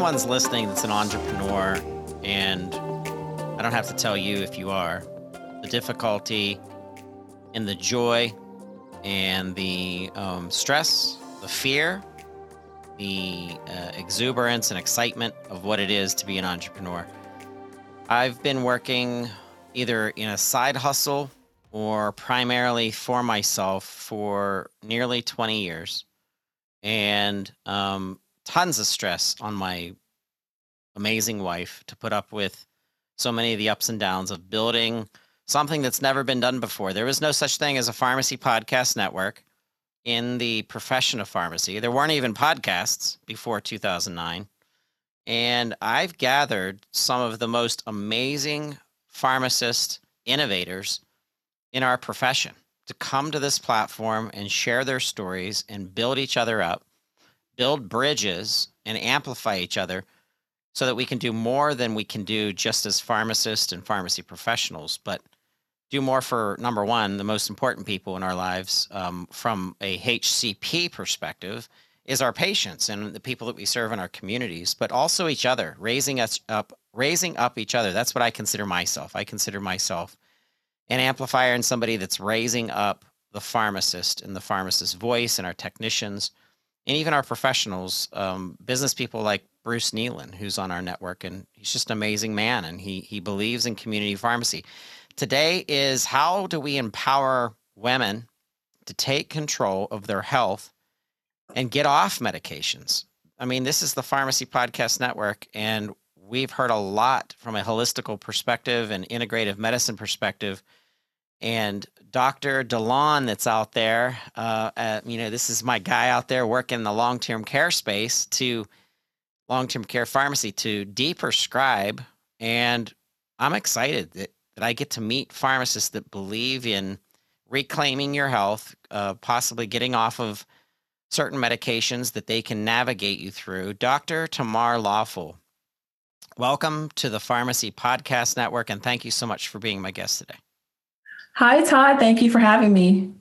Anyone's listening that's an entrepreneur, and I don't have to tell you if you are, the difficulty and the joy and the um, stress, the fear, the uh, exuberance and excitement of what it is to be an entrepreneur. I've been working either in a side hustle or primarily for myself for nearly 20 years. And um, tons of stress on my amazing wife to put up with so many of the ups and downs of building something that's never been done before. There was no such thing as a pharmacy podcast network in the profession of pharmacy. There weren't even podcasts before 2009. And I've gathered some of the most amazing pharmacist innovators in our profession to come to this platform and share their stories and build each other up build bridges and amplify each other so that we can do more than we can do just as pharmacists and pharmacy professionals, but do more for number one, the most important people in our lives um, from a HCP perspective is our patients and the people that we serve in our communities, but also each other, raising us up, raising up each other. That's what I consider myself. I consider myself an amplifier and somebody that's raising up the pharmacist and the pharmacist's voice and our technicians and even our professionals, um, business people like Bruce Nealon, who's on our network, and he's just an amazing man, and he he believes in community pharmacy. Today is how do we empower women to take control of their health and get off medications? I mean, this is the Pharmacy Podcast Network, and we've heard a lot from a holistical perspective and integrative medicine perspective and Dr. Delon that's out there. Uh, uh, you know, this is my guy out there working in the long term care space to long term care pharmacy to deprescribe. And I'm excited that, that I get to meet pharmacists that believe in reclaiming your health, uh, possibly getting off of certain medications that they can navigate you through. Dr. Tamar Lawful, welcome to the Pharmacy Podcast Network, and thank you so much for being my guest today. Hi, Todd. Thank you for having me.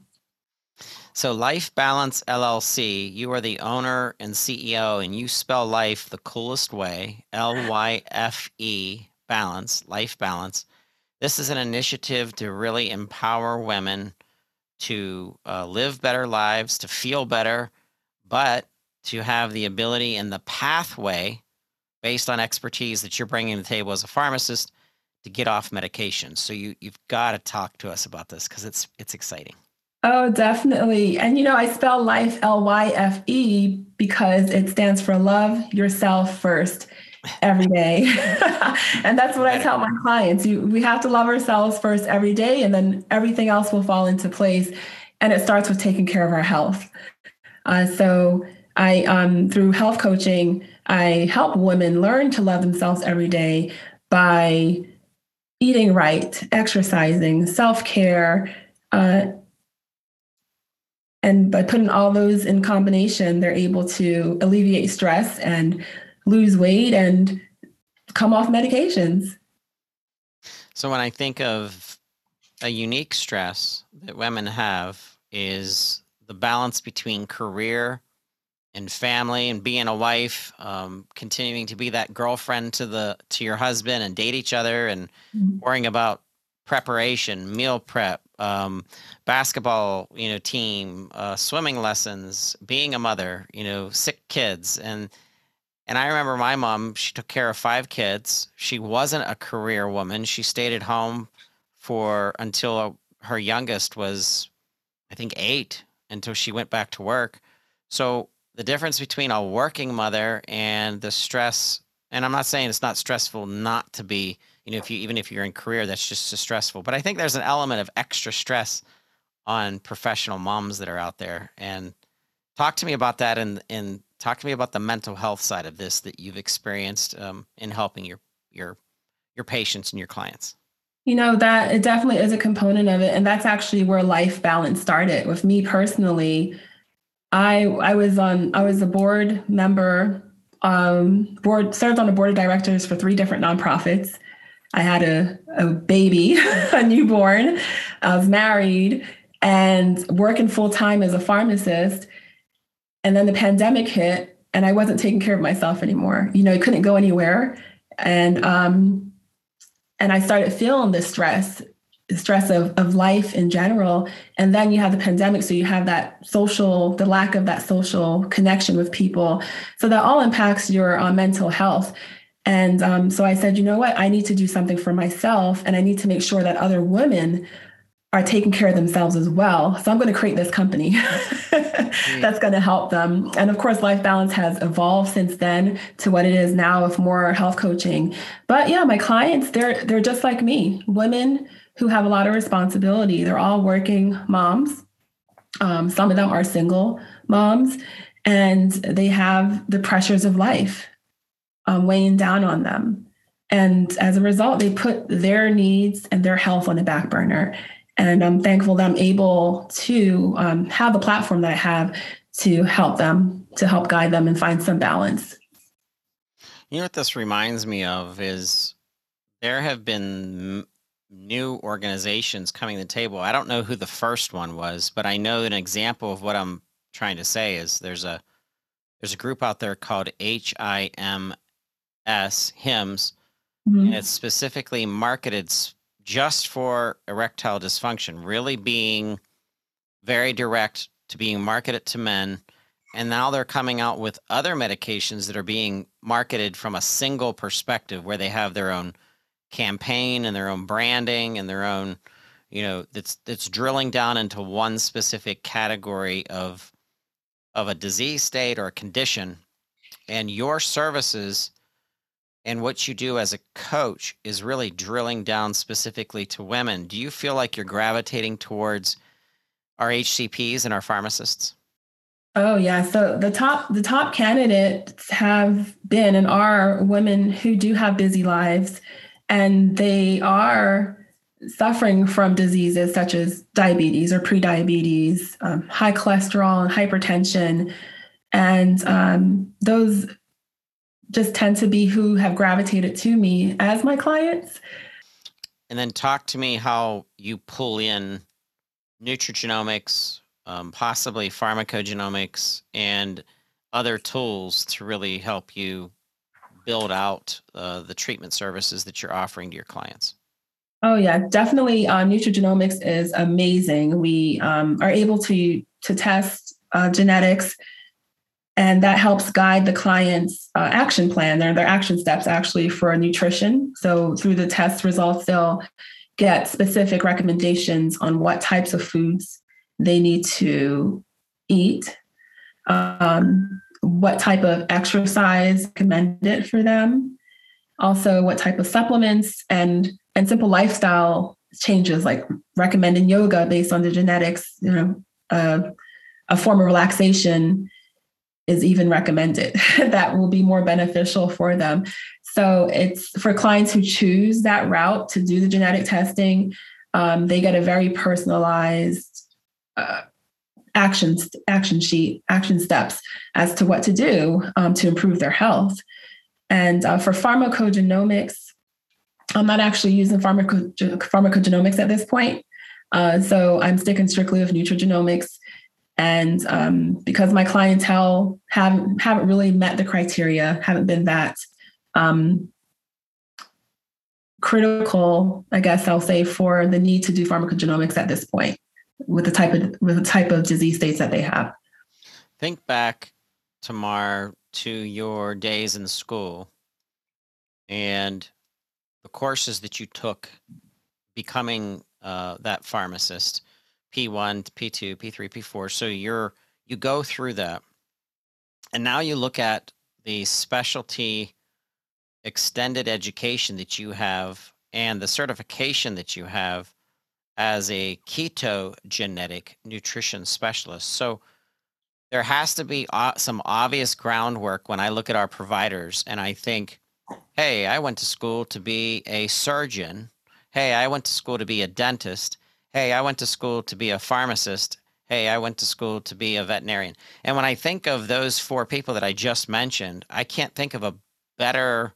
So, Lyfe Balance LLC, you are the owner and CEO, and you spell life the coolest way L Y F E balance, life balance. This is an initiative to really empower women to uh, live better lives, to feel better, but to have the ability and the pathway based on expertise that you're bringing to the table as a pharmacist to get off medication. So you you've got to talk to us about this because it's it's exciting. Oh, definitely. And you know, I spell life L Y F E because it stands for love yourself first every day. and that's what I tell my clients. You, we have to love ourselves first every day, and then everything else will fall into place. And it starts with taking care of our health. Uh, so I, um, through health coaching, I help women learn to love themselves every day by eating right, exercising, self care, uh, and by putting all those in combination, they're able to alleviate stress and lose weight and come off medications. So, when I think of a unique stress that women have, is the balance between career and family and being a wife, um, continuing to be that girlfriend to the to your husband and date each other and mm-hmm. worrying about preparation, meal prep, um, basketball, you know, team, uh, swimming lessons, being a mother, you know, sick kids, and and I remember my mom. She took care of five kids. She wasn't a career woman. She stayed at home for until her youngest was, I think, eight, until she went back to work. So the difference between a working mother and the stress and i'm not saying it's not stressful not to be you know, if you even if you're in career, that's just stressful. But I think there's an element of extra stress on professional moms that are out there. And talk to me about that, and and talk to me about the mental health side of this that you've experienced um, in helping your your your patients and your clients. You know that it definitely is a component of it, and that's actually where life balance started with me personally. I I was on I was a board member, um, board served on a board of directors for three different nonprofits. I had a, a baby, a newborn. I was married and working full time as a pharmacist. And then the pandemic hit, and I wasn't taking care of myself anymore. You know, I couldn't go anywhere, and um, and I started feeling the stress, stress of of life in general. And then you have the pandemic, so you have that social, the lack of that social connection with people. So that all impacts your uh, mental health. And um, so I said, you know what? I need to do something for myself, and I need to make sure that other women are taking care of themselves as well. So I'm going to create this company that's going to help them. And of course, Lyfe Balance has evolved since then to what it is now with more health coaching. But yeah, my clients, they're they're just like me, women who have a lot of responsibility. They're all working moms. Um, some of them are single moms, and they have the pressures of life um, weighing down on them. And as a result, they put their needs and their health on the back burner. And I'm thankful that I'm able to um, have the platform that I have to help them, to help guide them and find some balance. You know what this reminds me of is there have been new organizations coming to the table. I don't know who the first one was, but I know an example of what I'm trying to say is there's a there's a group out there called HIM S HIMS, mm-hmm. and it's specifically marketed just for erectile dysfunction, really being very direct to being marketed to men. And now they're coming out with other medications that are being marketed from a single perspective where they have their own campaign and their own branding and their own, you know, that's that's drilling down into one specific category of of a disease state or a condition. And your services and what you do as a coach is really drilling down specifically to women. Do you feel like you're gravitating towards our HCPs and our pharmacists? Oh yeah, so the top the top candidates have been and are women who do have busy lives and they are suffering from diseases such as diabetes or prediabetes, um, high cholesterol and hypertension. And um, those just tend to be who have gravitated to me as my clients. And then talk to me how you pull in nutrigenomics, um, possibly pharmacogenomics, and other tools to really help you build out uh, the treatment services that you're offering to your clients. Oh yeah, definitely. Uh, nutrigenomics is amazing. We um, are able to to test uh, genetics and that helps guide the client's uh, action plan their, their action steps actually for nutrition so through the test results they'll get specific recommendations on what types of foods they need to eat um, what type of exercise recommended for them also what type of supplements and and simple lifestyle changes like recommending yoga based on the genetics you know uh, a form of relaxation is even recommended that will be more beneficial for them. So it's for clients who choose that route to do the genetic testing, um, they get a very personalized uh, action action sheet, action steps as to what to do um, to improve their health. And uh, for pharmacogenomics, I'm not actually using pharmaco- pharmacogenomics at this point. Uh, so I'm sticking strictly with nutrigenomics and um, because my clientele haven't haven't really met the criteria, haven't been that um, critical, I guess I'll say, for the need to do pharmacogenomics at this point with the type of with the type of disease states that they have. Think back, Tamar, to your days in school and the courses that you took becoming uh, that pharmacist P1, P2, P3, P4. So you're you go through that. And now you look at the specialty extended education that you have and the certification that you have as a ketogenetic nutrition specialist. So there has to be some obvious groundwork when I look at our providers and I think, hey, I went to school to be a surgeon. Hey, I went to school to be a dentist. Hey, I went to school to be a pharmacist. Hey, I went to school to be a veterinarian. And when I think of those four people that I just mentioned, I can't think of a better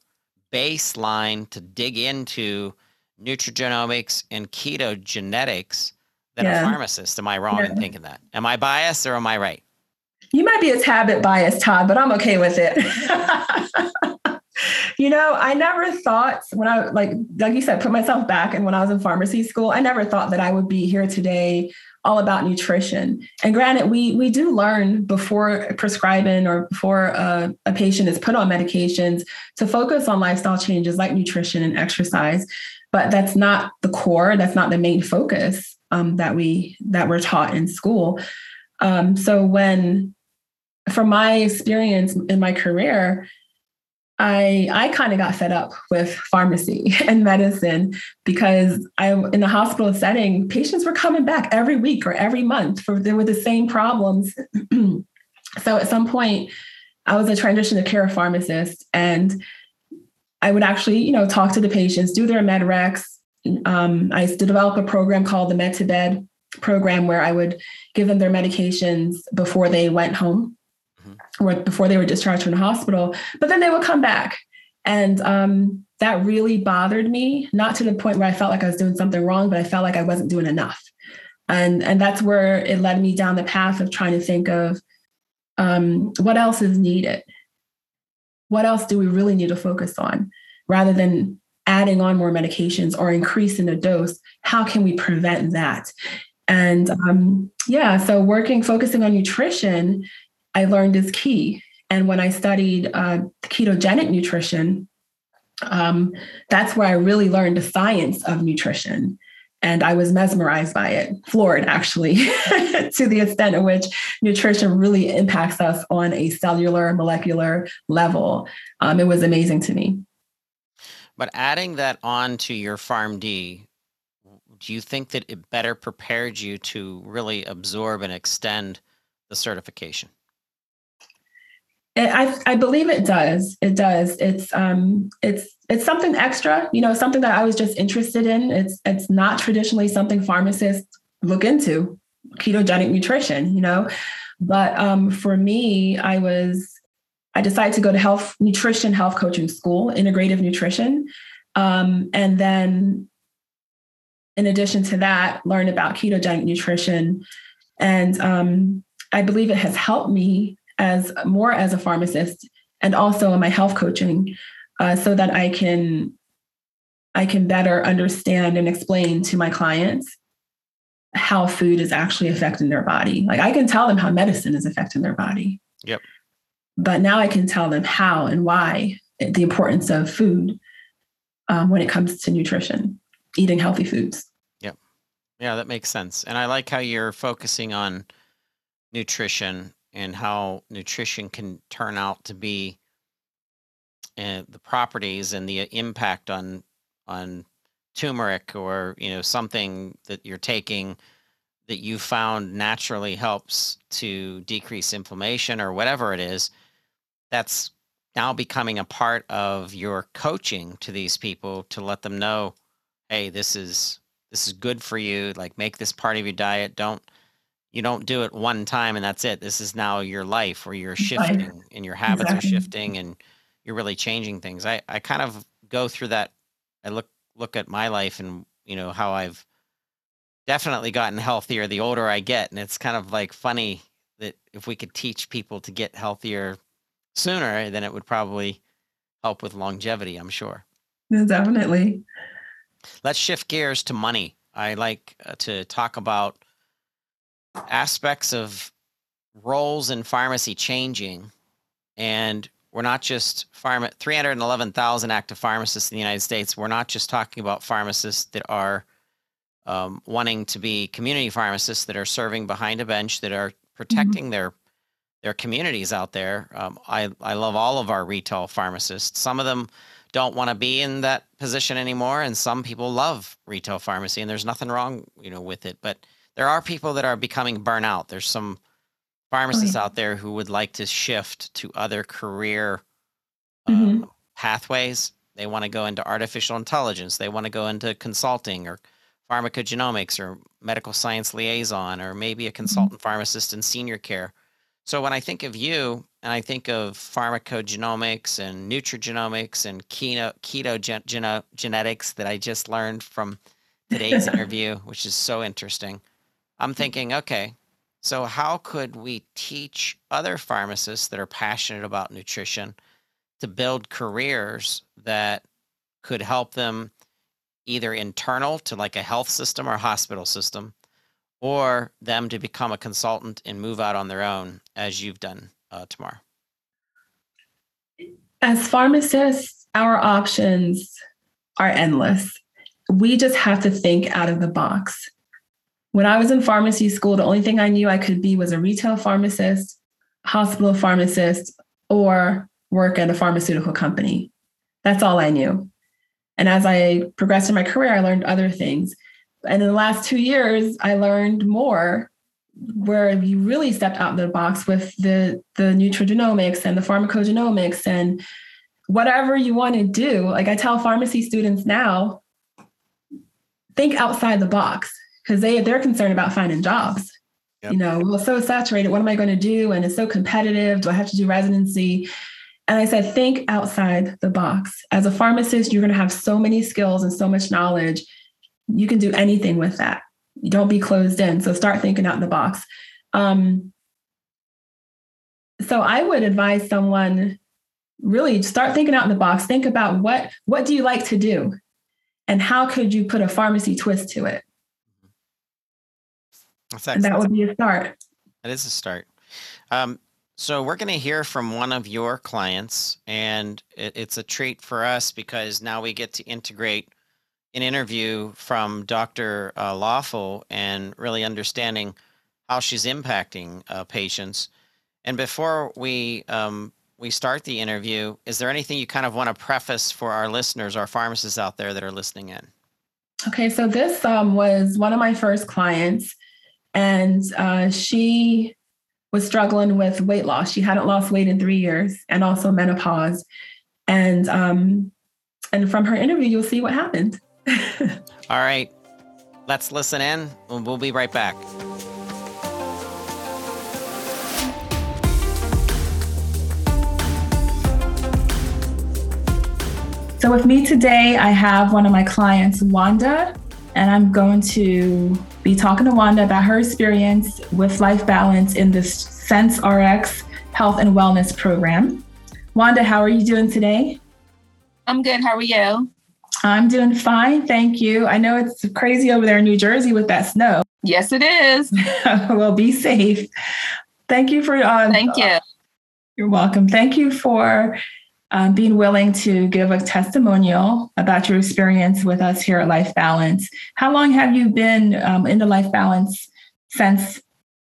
baseline to dig into nutrigenomics and ketogenetics than yeah. a pharmacist. Am I wrong yeah. in thinking that? Am I biased or am I right? You might be a tad bit biased, Todd, but I'm okay with it. you know, I never thought when I like like you said, put myself back and when I was in pharmacy school, I never thought that I would be here today all about nutrition. And granted, we we do learn before prescribing or before a, a patient is put on medications to focus on lifestyle changes like nutrition and exercise but that's not the core that's not the main focus um, that we that we're taught in school. Um, so when from my experience in my career i i kind of got fed up with pharmacy and medicine because i in the hospital setting patients were coming back every week or every month for they were the same problems. So at some point i was a transition to care pharmacist and I would actually, you know, talk to the patients, do their med recs. Um, I used to develop a program called the Med to Bed program where I would give them their medications before they went home mm-hmm. or before they were discharged from the hospital. But then they would come back. And um, that really bothered me, not to the point where I felt like I was doing something wrong, but I felt like I wasn't doing enough. And, and that's where it led me down the path of trying to think of um, what else is needed what else do we really need to focus on? Rather than adding on more medications or increasing the dose how can we prevent that? And um, yeah so working focusing on nutrition i learned is key. And when i studied uh, ketogenic nutrition um, that's where i really learned the science of nutrition and I was mesmerized by it, floored actually, to the extent in which nutrition really impacts us on a cellular, molecular level. Um, it was amazing to me. But adding that on to your PharmD, do you think that it better prepared you to really absorb and extend the certification? I, I believe it does. It does. It's um it's it's something extra, you know, something that I was just interested in. It's it's not traditionally something pharmacists look into, ketogenic nutrition, you know. But um for me, I was I decided to go to health nutrition health coaching school, integrative nutrition. Um, and then in addition to that, learn about ketogenic nutrition. And um, I believe it has helped me as more as a pharmacist and also in my health coaching uh, so that I can I can better understand and explain to my clients how food is actually affecting their body. Like I can tell them how medicine is affecting their body. Yep. But now I can tell them how and why the importance of food um, when it comes to nutrition, eating healthy foods. Yep. Yeah, that makes sense. And I like how you're focusing on nutrition and how nutrition can turn out to be uh, the properties and the uh, impact on on turmeric or you know something that you're taking that you found naturally helps to decrease inflammation or whatever it is that's now becoming a part of your coaching to these people to let them know hey this is this is good for you like make this part of your diet. Don't you don't do it one time and that's it. This is now your life where you're shifting right. and your habits exactly. are shifting and you're really changing things. I, I kind of go through that. I look look at my life and you know how I've definitely gotten healthier the older I get. And it's kind of like funny that if we could teach people to get healthier sooner, then it would probably help with longevity, I'm sure. Yeah, definitely. Let's shift gears to money. I like uh, to talk about aspects of roles in pharmacy changing and we're not just pharma 311,000 active pharmacists in the United States. We're not just talking about pharmacists that are um, wanting to be community pharmacists that are serving behind a bench that are protecting mm-hmm. their their communities out there. Um, I I love all of our retail pharmacists. Some of them don't want to be in that position anymore and some people love retail pharmacy and there's nothing wrong you know with it but there are people that are becoming burnout there's some pharmacists oh, yeah. out there who would like to shift to other career mm-hmm. uh, pathways they want to go into artificial intelligence they want to go into consulting or pharmacogenomics or medical science liaison or maybe a mm-hmm. consultant mm-hmm. pharmacist in senior care so when i think of you and I think of pharmacogenomics and nutrigenomics and keto, keto gen, geno, genetics that I just learned from today's interview, which is so interesting. I'm thinking, okay, so how could we teach other pharmacists that are passionate about nutrition to build careers that could help them either internal to like a health system or hospital system or them to become a consultant and move out on their own as you've done uh, Tamar? As pharmacists, our options are endless. We just have to think out of the box. When I was in pharmacy school, the only thing I knew I could be was a retail pharmacist, hospital pharmacist, or work at a pharmaceutical company. That's all I knew. And as I progressed in my career, I learned other things. And in the last two years, I learned more where you really stepped out of the box with the the nutrigenomics and the pharmacogenomics and whatever you want to do like i tell pharmacy students now think outside the box because they they're concerned about finding jobs yep. you know well so saturated what am i going to do and it's so competitive do i have to do residency and i said think outside the box as a pharmacist you're going to have so many skills and so much knowledge you can do anything with that don't be closed in. So start thinking out in the box. Um, so I would advise someone really start thinking out in the box. Think about what what do you like to do, and how could you put a pharmacy twist to it. And that would be a start. That is a start. Um, so we're going to hear from one of your clients, and it, it's a treat for us because now we get to integrate an interview from Dr. Uh, Lawful and really understanding how she's impacting uh, patients. And before we um, we start the interview, is there anything you kind of want to preface for our listeners, our pharmacists out there that are listening in? Okay, so this um, was one of my first clients, and uh, she was struggling with weight loss. She hadn't lost weight in three years, and also menopause. And um, and from her interview, you'll see what happened. All right. Let's listen in. We'll be right back. So, with me today, I have one of my clients, Wanda, and I'm going to be talking to Wanda about her experience with life balance in this Sense RX health and wellness program. Wanda, how are you doing today? I'm good. How are you? I'm doing fine. Thank you. I know it's crazy over there in New Jersey with that snow. Yes, it is. well, be safe. Thank you for. Uh, Thank you. You're welcome. Thank you for um, being willing to give a testimonial about your experience with us here at Lyfe Balance. How long have you been um, in the Lyfe Balance Sense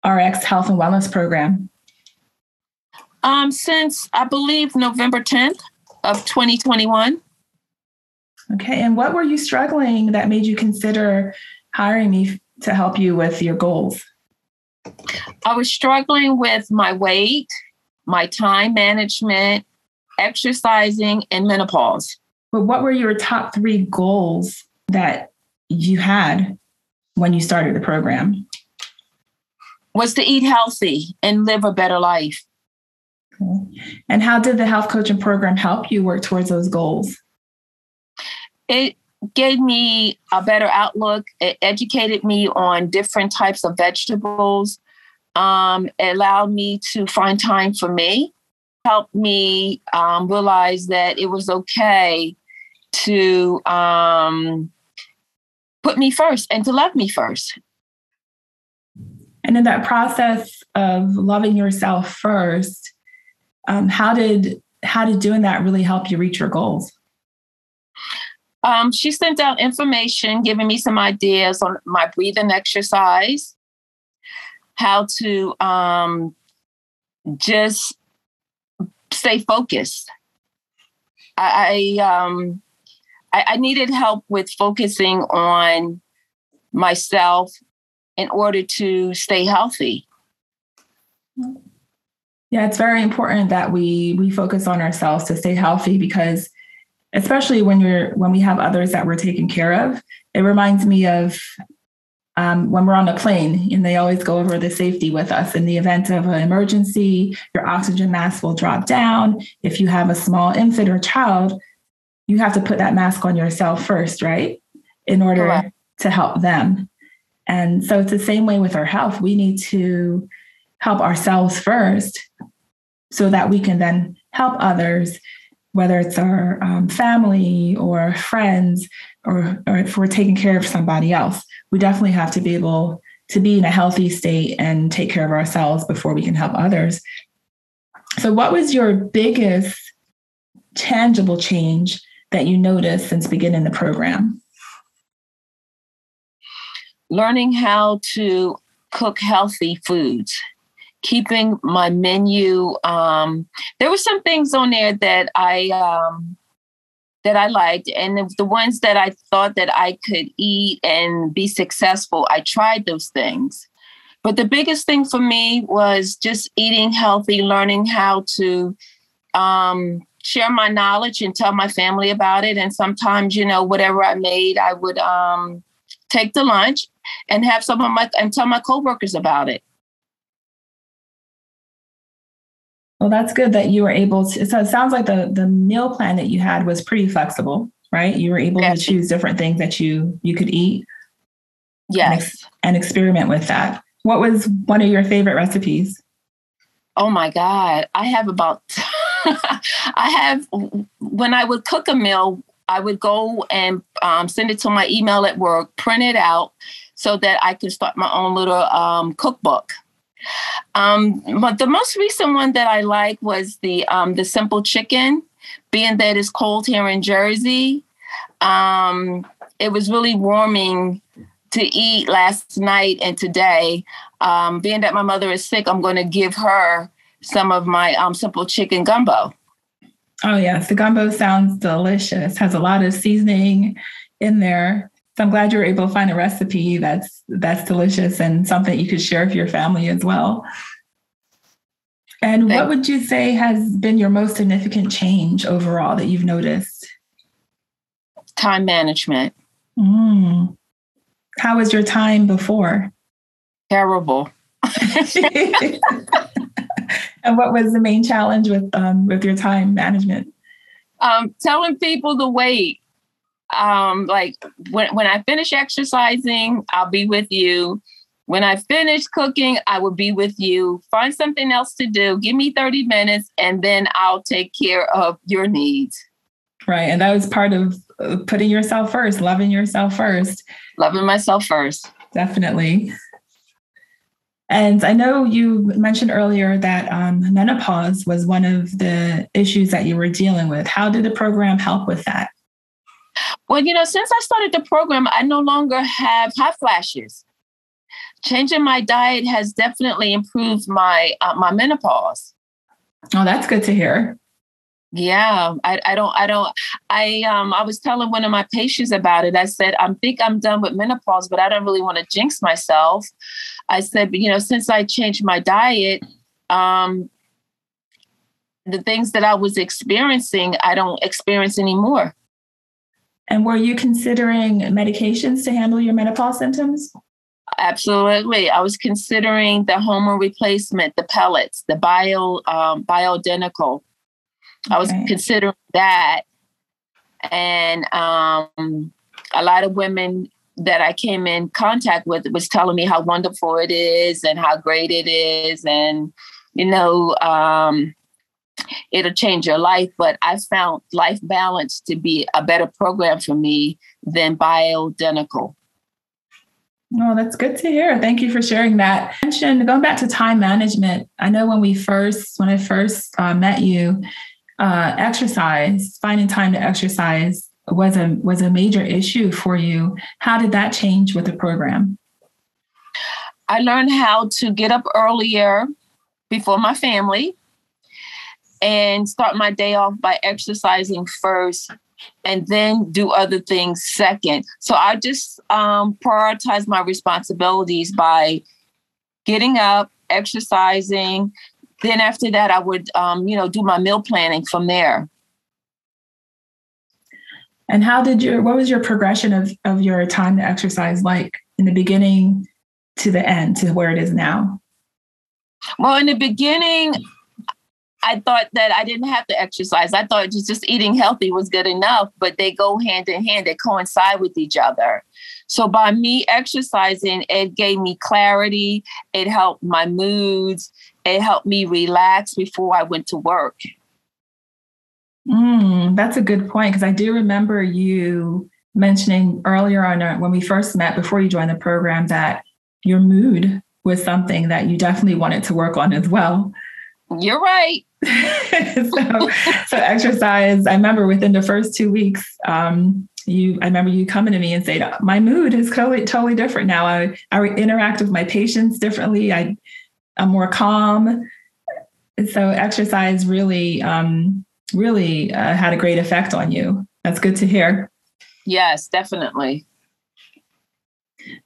RX Health and Wellness Program? Um, since I believe November 10th of 2021. Okay. And what were you struggling that made you consider hiring me to help you with your goals? I was struggling with my weight, my time management, exercising, and menopause. But what were your top three goals that you had when you started the program? Was to eat healthy and live a better life. Okay. And how did the health coaching program help you work towards those goals? it gave me a better outlook. It educated me on different types of vegetables. Um, it allowed me to find time for me, helped me um, realize that it was okay to um, put me first and to love me first. And in that process of loving yourself first, um, how did how did doing that really help you reach your goals? Um, she sent out information, giving me some ideas on my breathing exercise, how to um, just stay focused. I, um, I, I needed help with focusing on myself in order to stay healthy. Yeah, it's very important that we we focus on ourselves to stay healthy because especially when you're when we have others that we're taking care of, it reminds me of um, when we're on a plane and they always go over the safety with us. In the event of an emergency your oxygen mask will drop down. If you have a small infant or child you have to put that mask on yourself first right? In order Correct. to help them. And so it's the same way with our health. We need to help ourselves first so that we can then help others whether it's our um, family or friends or, or if we're taking care of somebody else we definitely have to be able to be in a healthy state and take care of ourselves before we can help others. So, what was your biggest tangible change that you noticed since beginning the program? Learning how to cook healthy foods, keeping my menu. Um, there were some things on there that I um, that I liked. And the, the ones that I thought that I could eat and be successful, I tried those things. But the biggest thing for me was just eating healthy, learning how to um, share my knowledge and tell my family about it. And sometimes, you know, whatever I made, I would um, take to lunch and have some of my and tell my coworkers about it. Well, that's good that you were able to. So it sounds like the the meal plan that you had was pretty flexible, right? You were able yes. to choose different things that you you could eat. Yes, and, and experiment with that. What was one of your favorite recipes? Oh my God, I have about. I have when I would cook a meal, I would go and um, send it to my email at work, print it out, so that I could start my own little um, cookbook. Um, but the most recent one that I like was the um, the simple chicken, being that it's cold here in Jersey. Um, it was really warming to eat last night and today. Um, being that my mother is sick, I'm going to give her some of my um, simple chicken gumbo. Oh yes, the gumbo sounds delicious. Has a lot of seasoning in there. So I'm glad you were able to find a recipe that's that's delicious and something you could share with your family as well. And what would you say has been your most significant change overall that you've noticed? Time management. Mm. How was your time before? Terrible. and what was the main challenge with um, with your time management? Um, telling people to wait um, like when, when I finish exercising, I'll be with you. When I finish cooking, I will be with you. Find something else to do. Give me 30 minutes and then I'll take care of your needs. Right. And that was part of putting yourself first, loving yourself first. Loving myself first. Definitely. And I know you mentioned earlier that um, menopause was one of the issues that you were dealing with. How did the program help with that? Well, you know, since I started the program, I no longer have hot flashes. Changing my diet has definitely improved my uh, my menopause. Oh, that's good to hear. Yeah, I, I don't, I don't, I, um, I was telling one of my patients about it. I said, I think I'm done with menopause, but I don't really want to jinx myself. I said, but you know, since I changed my diet, um, the things that I was experiencing, I don't experience anymore. And were you considering medications to handle your menopause symptoms? Absolutely. I was considering the hormone replacement, the pellets, the bio um, bioidentical. Okay. I was considering that. And um, a lot of women that I came in contact with was telling me how wonderful it is and how great it is. And, you know, um, it'll change your life. But I found life balance to be a better program for me than bioidentical. Oh, that's good to hear. Thank you for sharing that. Mentioned going back to time management. I know when we first, when I first uh, met you, uh, exercise, finding time to exercise was a was a major issue for you. How did that change with the program? I learned how to get up earlier before my family and start my day off by exercising first and then do other things second. So I just um, prioritize my responsibilities by getting up, exercising. Then after that, I would, um, you know, do my meal planning from there. And how did your, what was your progression of, of your time to exercise like in the beginning to the end to where it is now? Well, in the beginning, I thought that I didn't have to exercise. I thought just, just eating healthy was good enough, but they go hand in hand, they coincide with each other. So by me exercising, it gave me clarity, it helped my moods, it helped me relax before I went to work. Mm, that's a good point because I do remember you mentioning earlier on uh, when we first met before you joined the program that your mood was something that you definitely wanted to work on as well. You're right. so, so exercise. I remember within the first two weeks, um, you. I remember you coming to me and saying, "My mood is totally totally different now. I I interact with my patients differently. I I'm more calm." So exercise really um, really uh, had a great effect on you. That's good to hear. Yes, definitely.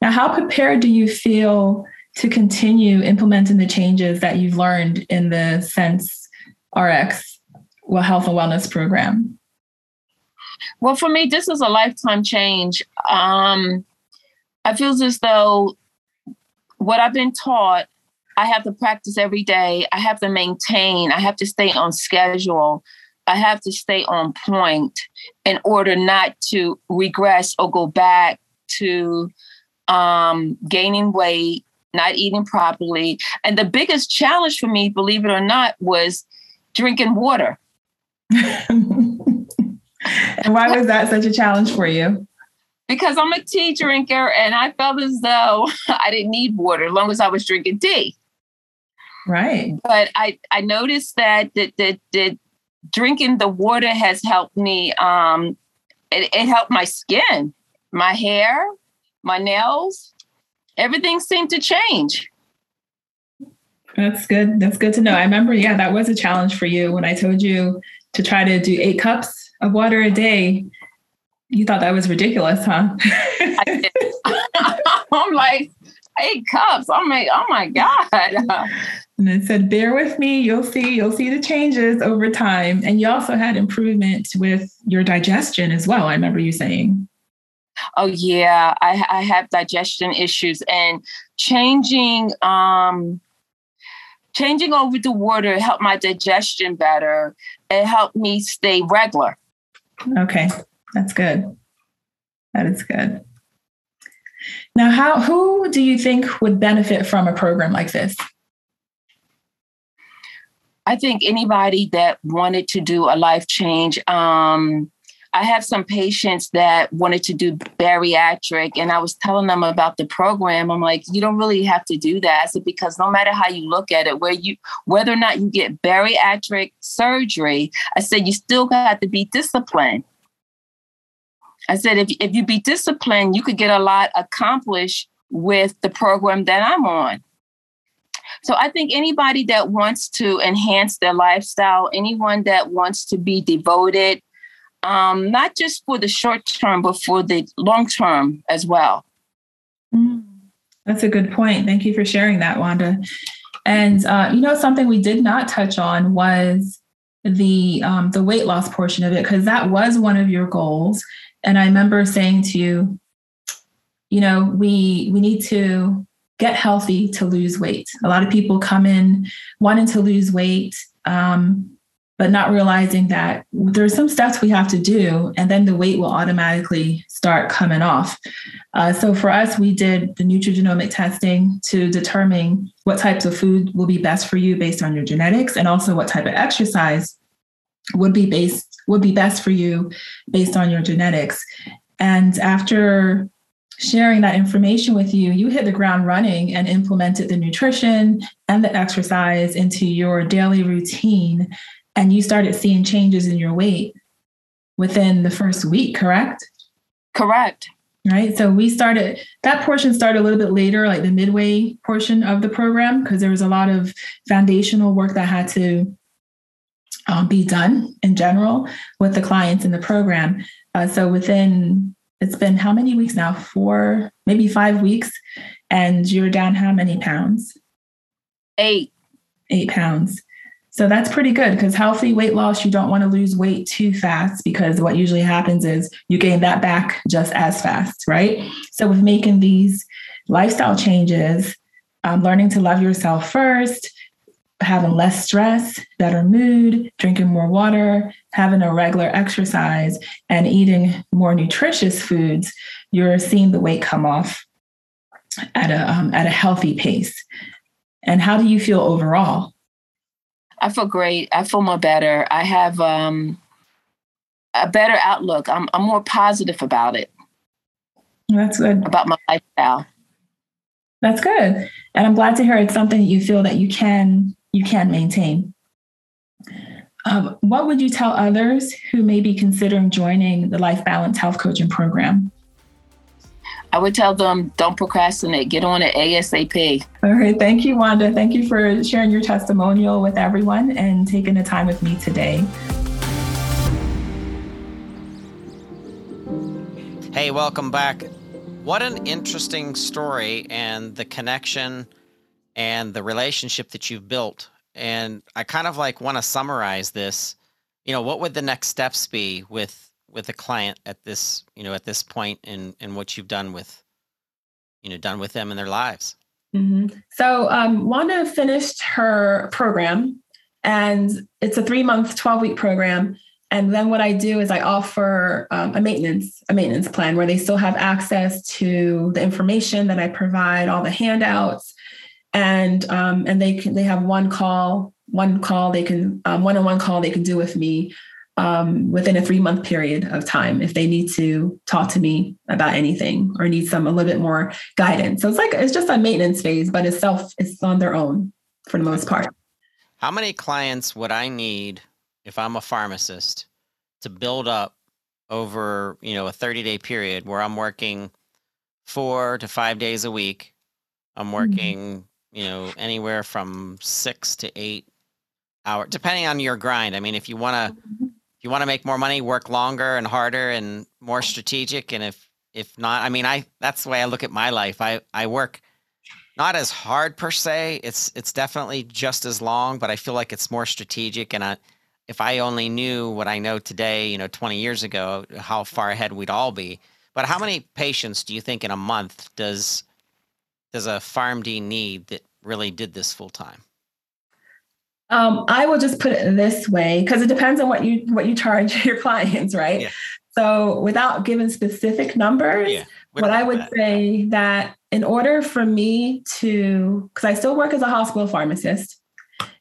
Now, how prepared do you feel to continue implementing the changes that you've learned in the Sense RX well health and wellness program? Well, for me, this is a lifetime change. Um, I feel as though what I've been taught, I have to practice every day. I have to maintain. I have to stay on schedule. I have to stay on point in order not to regress or go back to um, gaining weight, not eating properly. And the biggest challenge for me, believe it or not, was drinking water. and why was that such a challenge for you? Because I'm a tea drinker and I felt as though I didn't need water as long as I was drinking tea. Right. But I, I noticed that that, that, that drinking the water has helped me. Um, it, it helped my skin, my hair, my nails. Everything seemed to change. That's good. That's good to know. I remember, yeah, that was a challenge for you when I told you to try to do eight cups of water a day. You thought that was ridiculous, huh? I'm like, eight cups. I'm like, oh my God. And it said, bear with me, you'll see, you'll see the changes over time. And you also had improvement with your digestion as well. I remember you saying. Oh yeah, I, I have digestion issues and changing um changing over to water helped my digestion better. It helped me stay regular. Okay, that's good. That is good. Now, how who do you think would benefit from a program like this? I think anybody that wanted to do a life change. Um, I have some patients that wanted to do bariatric, and I was telling them about the program. I'm like, you don't really have to do that. I said, because no matter how you look at it, where you whether or not you get bariatric surgery, I said you still got to be disciplined. I said, if, if you be disciplined, you could get a lot accomplished with the program that I'm on. So I think anybody that wants to enhance their lifestyle, anyone that wants to be devoted, um, not just for the short term, but for the long term as well. Mm, that's a good point. Thank you for sharing that, Wanda. And uh, you know, something we did not touch on was the um, the weight loss portion of it because that was one of your goals. And I remember saying to you, you know, we we need to get healthy to lose weight. A lot of people come in wanting to lose weight, um, but not realizing that there's some steps we have to do, and then the weight will automatically start coming off. Uh, so for us, we did the nutrigenomic testing to determine what types of food will be best for you based on your genetics, and also what type of exercise would be based would be best for you based on your genetics. And after sharing that information with you, you hit the ground running and implemented the nutrition and the exercise into your daily routine. And you started seeing changes in your weight within the first week, correct? Correct. Right. So we started, that portion started a little bit later, like the midway portion of the program, because there was a lot of foundational work that had to um, be done in general with the clients in the program. Uh, so within it's been how many weeks now? Four, maybe five weeks, and you're down how many pounds? Eight. Eight pounds. So that's pretty good because healthy weight loss, you don't want to lose weight too fast because what usually happens is you gain that back just as fast, right? So with making these lifestyle changes, um, learning to love yourself first, having less stress, better mood, drinking more water, having a regular exercise, and eating more nutritious foods, you're seeing the weight come off at a um, at a healthy pace. And how do you feel overall? I feel great. I feel more better. I have um, a better outlook. I'm I'm more positive about it. That's good. About my lifestyle. That's good. And I'm glad to hear it's something that you feel that you can you can maintain. Um, what would you tell others who may be considering joining the Lyfe Balance Health Coaching Program? I would tell them don't procrastinate, get on it ASAP. All right. Thank you, Wanda. Thank you for sharing your testimonial with everyone and taking the time with me today. Hey, welcome back. What an interesting story and the connection and the relationship that you've built. And I kind of like want to summarize this. You know, what would the next steps be with with a client at this, you know, at this point in in what you've done with, you know, done with them in their lives? Mm-hmm. So um, Wanda finished her program, and it's a three month, twelve week program. And then what I do is I offer um, a maintenance a maintenance plan where they still have access to the information that I provide, all the handouts, and um, and they can they have one call one call they can um, one-on-one call they can do with me um, within a three month period of time if they need to talk to me about anything or need some a little bit more guidance so it's like it's just a maintenance phase but it's self it's on their own for the most part how many clients would i need if i'm a pharmacist to build up over you know a 30 day period where i'm working four to five days a week i'm mm-hmm. working mm-hmm you know, anywhere from six to eight hours, depending on your grind. I mean, if you want to, mm-hmm. If you want to make more money, work longer and harder and more strategic. And if, if not, I mean, I, that's the way I look at my life. I, I work not as hard per se. It's, it's definitely just as long, but I feel like it's more strategic. And I, if I only knew what I know today, you know, 20 years ago, how far ahead we'd all be. But how many patients do you think in a month does does a PharmD need that really did this full time? Um, I will just put it this way because it depends on what you what you charge your clients, right? Yeah. So without giving specific numbers, yeah, what I would that. say that in order for me to, because I still work as a hospital pharmacist,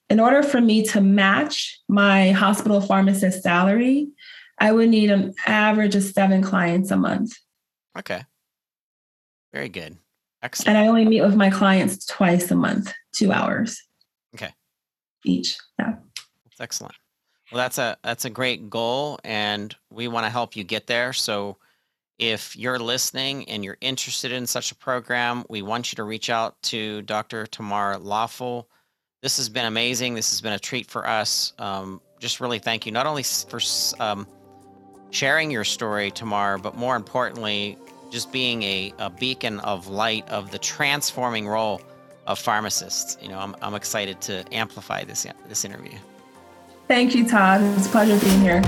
in order for me to match my hospital pharmacist salary, I would need an average of seven clients a month. Okay. Very good. Excellent. And I only meet with my clients twice a month, two hours. Each. Yeah. That's excellent. Well, that's a that's a great goal, and we want to help you get there. So, if you're listening and you're interested in such a program, we want you to reach out to Dr. Tamar Lawful. This has been amazing. This has been a treat for us. Um, just really thank you, not only for um, sharing your story, Tamar, but more importantly, just being a, a beacon of light of the transforming role of pharmacists. You know, I'm, I'm excited to amplify this this interview. Thank you, Todd. It's a pleasure being here.